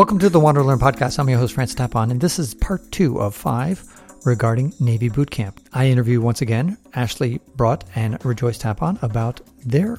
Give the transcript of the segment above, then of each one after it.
Welcome to the Wander Learn podcast. I'm your host, Francis Tapon, and this is part two of five regarding Navy boot camp. I interview once again Ashley Brought and Rejoice Tapon about their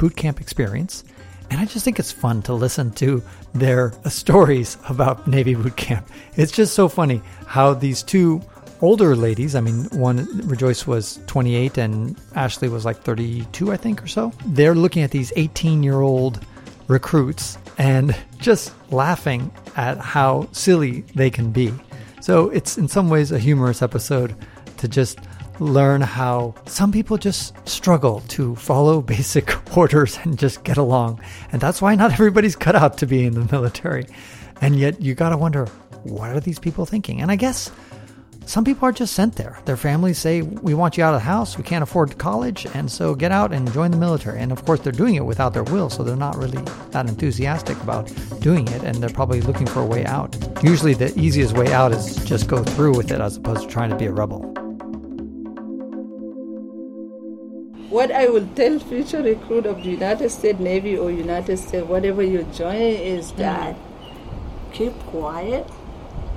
boot camp experience. And I just think it's fun to listen to their stories about Navy boot camp. It's just so funny how these two older ladies, I mean, one, Rejoice was 28 and Ashley was like 32, I think, or so. They're looking at these 18 year old recruits and just laughing at how silly they can be. So it's in some ways a humorous episode to just learn how some people just struggle to follow basic orders and just get along. And that's why not everybody's cut out to be in the military. And yet you got to wonder, what are these people thinking? And I guess some people are just sent there. Their families say, We want you out of the house. We can't afford college. And so get out and join the military. And of course, they're doing it without their will. So they're not really that enthusiastic about doing it. And they're probably looking for a way out. Usually, the easiest way out is just go through with it as opposed to trying to be a rebel. What I will tell future recruit of the United States Navy or United States, whatever you join, is that mm. keep quiet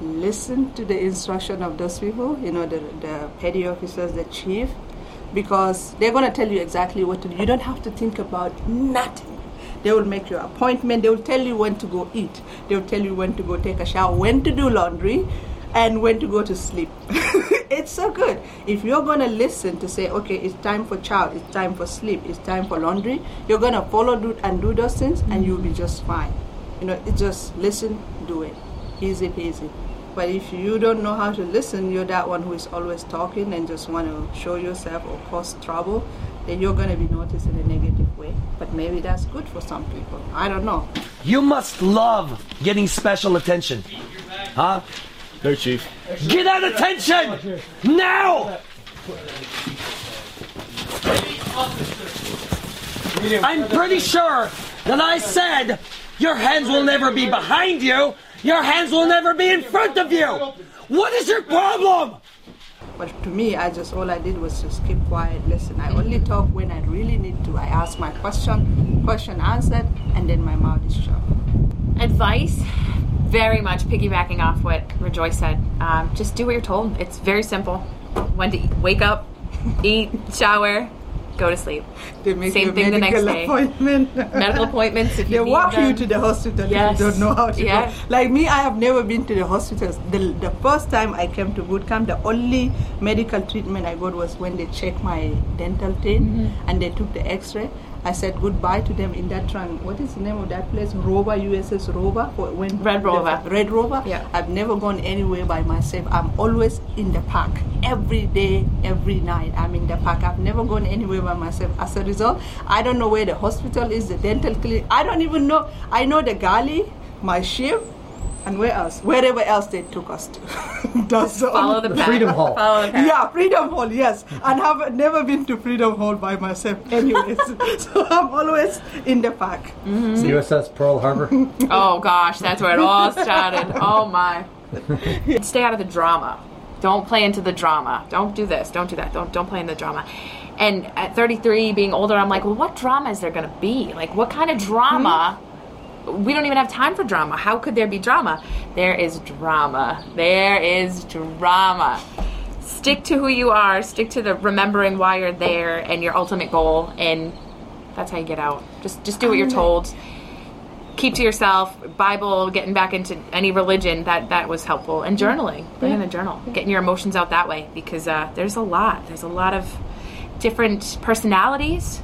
listen to the instruction of those people, you know, the, the petty officers, the chief, because they're going to tell you exactly what to do. You don't have to think about nothing. They will make your appointment. They will tell you when to go eat. They will tell you when to go take a shower, when to do laundry, and when to go to sleep. it's so good. If you're going to listen to say, okay, it's time for child, it's time for sleep, it's time for laundry, you're going to follow do, and do those things, and you'll be just fine. You know, it's just listen, do it. Easy peasy. But if you don't know how to listen, you're that one who is always talking and just want to show yourself or cause trouble, then you're going to be noticed in a negative way. But maybe that's good for some people. I don't know. You must love getting special attention. Huh? No, Chief. Get that attention! Now! I'm pretty sure that I said your hands will never be behind you your hands will never be in front of you. What is your problem? But to me, I just all I did was just keep quiet, listen. I only talk when I really need to. I ask my question, question answered, and then my mouth is shut. Advice, very much piggybacking off what Rejoice said. Um, just do what you're told. It's very simple. When to eat, wake up, eat, shower, go to sleep. They make Same thing the next day. Appointment. medical appointments. If they walk you to the hospital yes. if you don't know how to yes. go. Like me, I have never been to the hospitals. The, the first time I came to boot camp, the only medical treatment I got was when they checked my dental thing mm-hmm. and they took the X-ray I said goodbye to them in that trunk. What is the name of that place? Rover, USS Rover. When Red Rover. Red Rover. Yeah. I've never gone anywhere by myself. I'm always in the park every day, every night. I'm in the park. I've never gone anywhere by myself. As a result, I don't know where the hospital is, the dental clinic. I don't even know. I know the galley, my ship, and where else? Wherever else they took us to. That's Follow the, the Freedom Hall. Follow the Yeah, Freedom Hall, yes. And have never been to Freedom Hall by myself anyways. so I'm always in the park. Mm-hmm. USS Pearl Harbor. oh gosh, that's where it all started. Oh my. Stay out of the drama. Don't play into the drama. Don't do this. Don't do that. Don't don't play in the drama. And at 33, being older, I'm like, well, what drama is there going to be? Like, what kind of drama? Mm-hmm we don't even have time for drama. How could there be drama? There is drama. There is drama. Stick to who you are, stick to the remembering why you're there and your ultimate goal and that's how you get out. Just just do what you're told. Keep to yourself. Bible, getting back into any religion that that was helpful, and journaling. Bring in a journal, getting your emotions out that way because uh, there's a lot. There's a lot of different personalities.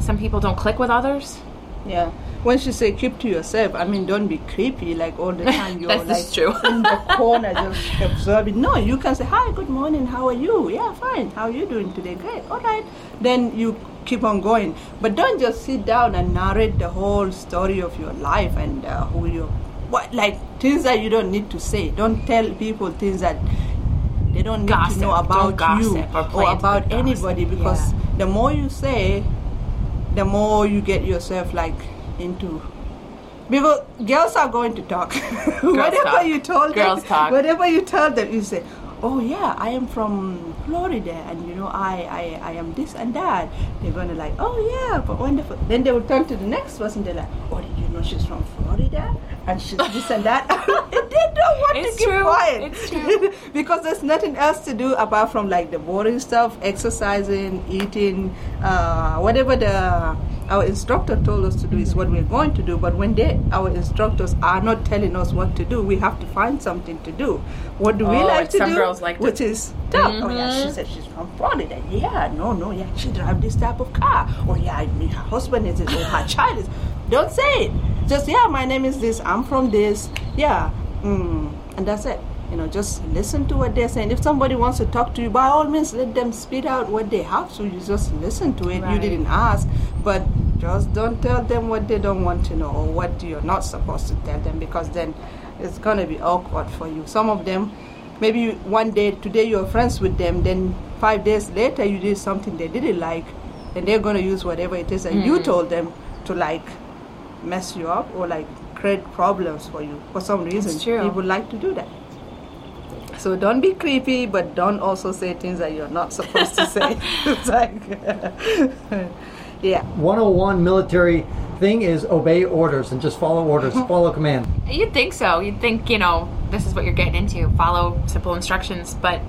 Some people don't click with others. Yeah when she say keep to yourself, I mean don't be creepy like all the time. You're like true. in the corner just observing. No, you can say hi, good morning, how are you? Yeah, fine. How are you doing today? Great. All right. Then you keep on going, but don't just sit down and narrate the whole story of your life and uh, who you, what like things that you don't need to say. Don't tell people things that they don't need gossip. to know about you or, about anybody because yeah. the more you say, the more you get yourself like into because girls are going to talk. whatever talk. you told girls them, talk. whatever you tell them, you say, "Oh yeah, I am from Florida, and you know, I, I, I am this and that." They're gonna like, "Oh yeah, but wonderful." Then they will turn to the next person. They're like, "Oh, did you know she's from Florida?" And she's this and that. they don't want It's to keep true. quiet. It's true. because there's nothing else to do apart from like the boring stuff, exercising, eating, uh, whatever the our instructor told us to do is what we're going to do. But when they, our instructors are not telling us what to do, we have to find something to do. What do we Oh, like to some do? girls like to- Which is talk. Oh yeah, she said she's from Florida. Yeah, no, no, yeah, she drive this type of car. Or yeah, I mean, her husband is or her child is. Don't say it. Just yeah, my name is this. I'm from this. Yeah, mm, and that's it. You know, just listen to what they're saying. If somebody wants to talk to you, by all means, let them spit out what they have. So you just listen to it. You didn't ask, but just don't tell them what they don't want to know or what you're not supposed to tell them because then it's gonna be awkward for you. Some of them, maybe one day today you're friends with them, then five days later you did something they didn't like, and they're gonna use whatever it is that you Mm. told them to like mess you up or like create problems for you for some reason. true. People like to do that. So don't be creepy, but don't also say things that you're not supposed to say. it's like, yeah. 101 military thing is obey orders and just follow orders, follow command. You'd think so. You'd think, you know, this is what you're getting into. Follow simple instructions. But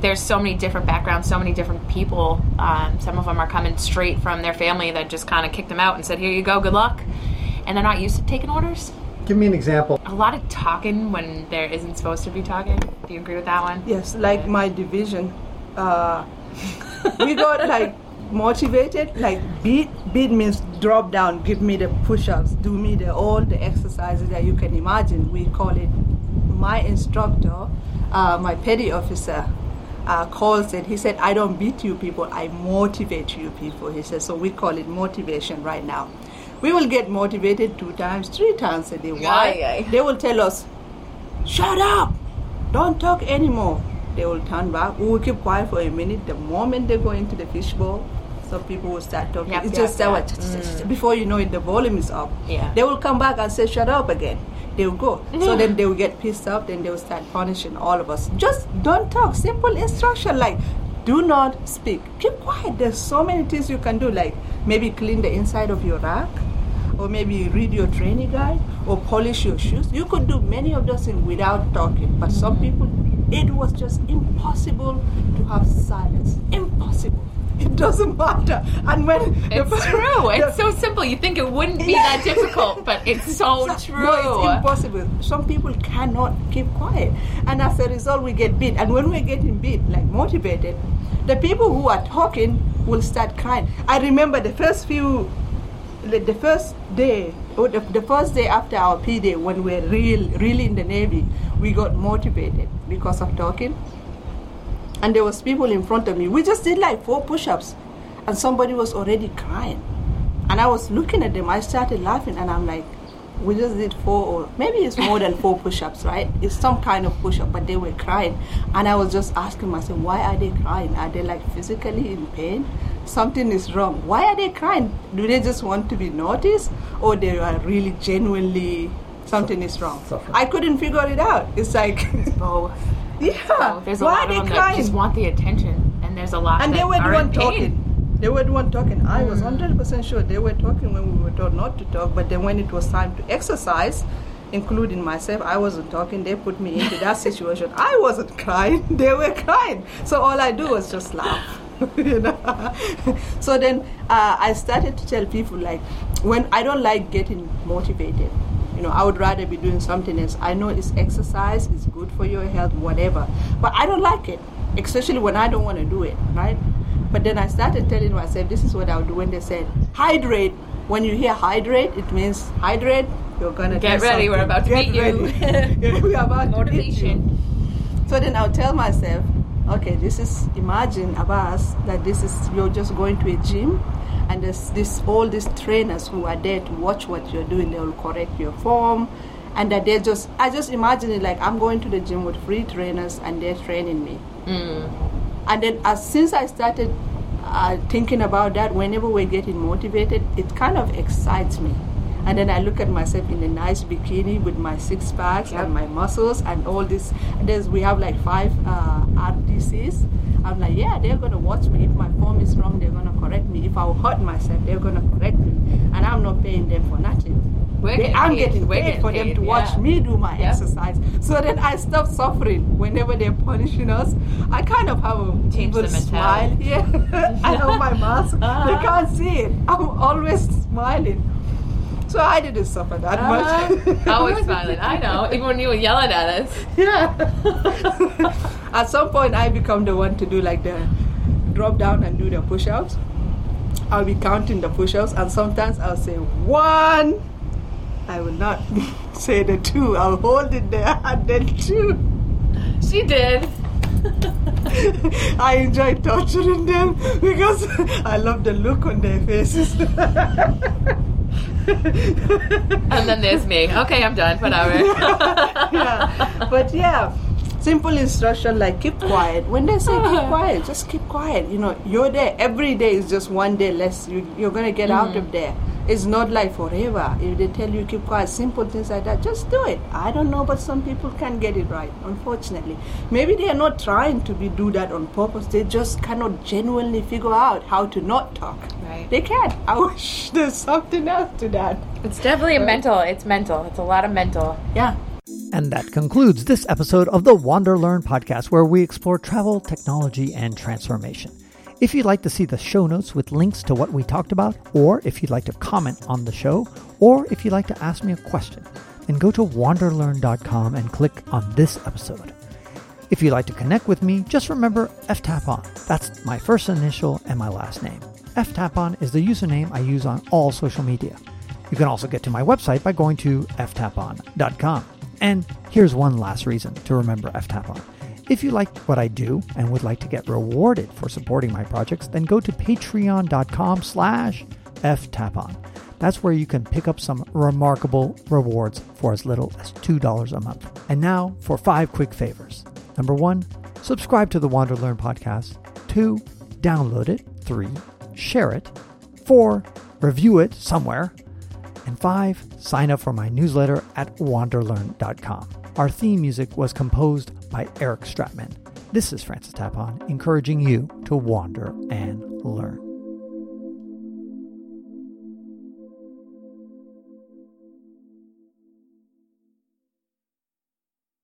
there's so many different backgrounds, so many different people. Um, some of them are coming straight from their family that just kind of kicked them out and said, here you go, good luck. And they're not used to taking orders. Give me an example. A lot of talking when there isn't supposed to be talking. Do you agree with that one? Yes, like my division. Uh, we got like motivated, like beat. Beat means drop down, give me the push-ups, do me the all the exercises that you can imagine. We call it. My instructor, uh, my petty officer, uh, calls it. He said, "I don't beat you people, I motivate you people." He says, so we call it motivation right now. We will get motivated two times, three times a day. Why? Aye, aye. They will tell us, "Shut up." don't talk anymore. They will turn back. We will keep quiet for a minute. The moment they go into the fishbowl, some people will start talking. Yep, it's yep, just that yep. what mm. before you know it, the volume is up. Yeah. They will come back and say, "Shut up" again. They will go. So then they will get pissed off. Then they will start punishing all of us. Just don't talk. Simple instruction like, do not speak. Keep quiet. There's so many things you can do. Like maybe clean the inside of your rack or maybe read your training guide or polish your shoes. You could do many of those things without talking, but some people, it was just impossible to have silence. Impossible. It doesn't matter. And when It's per- true. the- It's so simple. You think it wouldn't be that difficult, but it's so true. No, it's impossible. Some people cannot keep quiet, and as a result, we get beat. And when we're getting beat, like motivated, the people who are talking will start crying. I remember the first few, the the first day, or the, the first day after our P day, when we we're real, really in the Navy, we got motivated because of talking. And there was people in front of me. We just did like four push-ups, and somebody was already crying. And I was looking at them. I started laughing, and I'm like, we just did four, or maybe it's more than four push-ups, right? It's some kind of push-up, but they were crying, and I was just asking myself, why are they crying? Are they like physically in pain? Something is wrong. Why are they crying? Do they just want to be noticed, or they are really genuinely something is wrong? Suffering. I couldn't figure it out. It's like, Both. yeah, So there's a why lot are of they them crying? that just want the attention, and there's a lot and that they were the one talking. They were the one talking. I was mm. hundred percent sure they were talking when we were told not to talk. But then when it was time to exercise, including myself, I wasn't talking. They put me into that situation. I wasn't crying. They were crying. So all I do was just laugh. you know. so then uh, I started to tell people like when I don't like getting motivated. You know, I would rather be doing something else. I know it's exercise, it's good for your health, whatever. But I don't like it, especially when I don't want to do it, right? But then I started telling myself, this is what I would do when they said, hydrate. When you hear hydrate, it means hydrate, you're going to Get ready, we're about to Get beat you. we're about to beat you. Motivation. So then I'll tell myself, okay, this is imagine Abbas that this is you're just going to a gym and there's this all these trainers who are there to watch what you're doing, they will correct your form and that they're just I just imagine it like I'm going to the gym with free trainers and they're training me. And then as since I started uh, thinking about that, whenever we're getting motivated, it kind of excites me. And then I look at myself in a nice bikini with my six packs Yep. and my muscles and all this. And there's we have like five uh, RDCs. I'm like, yeah, they're gonna watch me. If my form is wrong, they're gonna correct me. If I hurt myself, they're gonna correct me. And I'm not paying them for nothing. They- I'm paid. getting paid for them paid, to watch yeah. me do my Yep. exercise. So then I stop suffering whenever they're punishing us. I kind of have a Change evil smile. Yeah, I have my mask. Uh-huh. They can't see it. I'm always smiling. So I didn't suffer that much. Uh-huh. Always smiling. I know. Even when you were yelling at us. yeah. At some point, I become the one to do like the drop down and do the push ups. I'll be counting the push ups, and sometimes I'll say one. I will not say the two. I'll hold it there and then two. She did. I enjoy torturing them because I love the look on their faces. And then there's me. Okay, I'm done. Whatever. yeah. But yeah, simple instruction like keep quiet. When they say keep quiet, just keep quiet. You know, you're there. Every day is just one day less. You, you're going to get out mm. of there. It's not like forever. If they tell you keep quiet, simple things like that, just do it. I don't know, but some people can't get it right, unfortunately. Maybe they are not trying to be do that on purpose. They just cannot genuinely figure out how to not talk. Right. They can't. I wish there's something else to that. It's definitely a mental. It's mental. It's a lot of mental. Yeah. And that concludes this episode of the Wander Learn podcast, where we explore travel, technology, and transformation. If you'd like to see the show notes with links to what we talked about, or if you'd like to comment on the show, or if you'd like to ask me a question, then go to wanderlearn.com and click on this episode. If you'd like to connect with me, just remember ftapon. That's my first initial and my last name. ftapon is the username I use on all social media. You can also get to my website by going to ftapon.com. And here's one last reason to remember ftapon. If you like what I do and would like to get rewarded for supporting my projects, then go to patreon.com slash ftapon. That's where you can pick up some remarkable rewards for as little as $2 a month. And now for five quick favors. Number one, subscribe to the Wander Learn podcast. Two, download it. Three, share it. Four, review it somewhere. And five, sign up for my newsletter at wanderlearn.com. Our theme music was composed by Eric Stratman. This is Francis Tapon, encouraging you to wander and learn.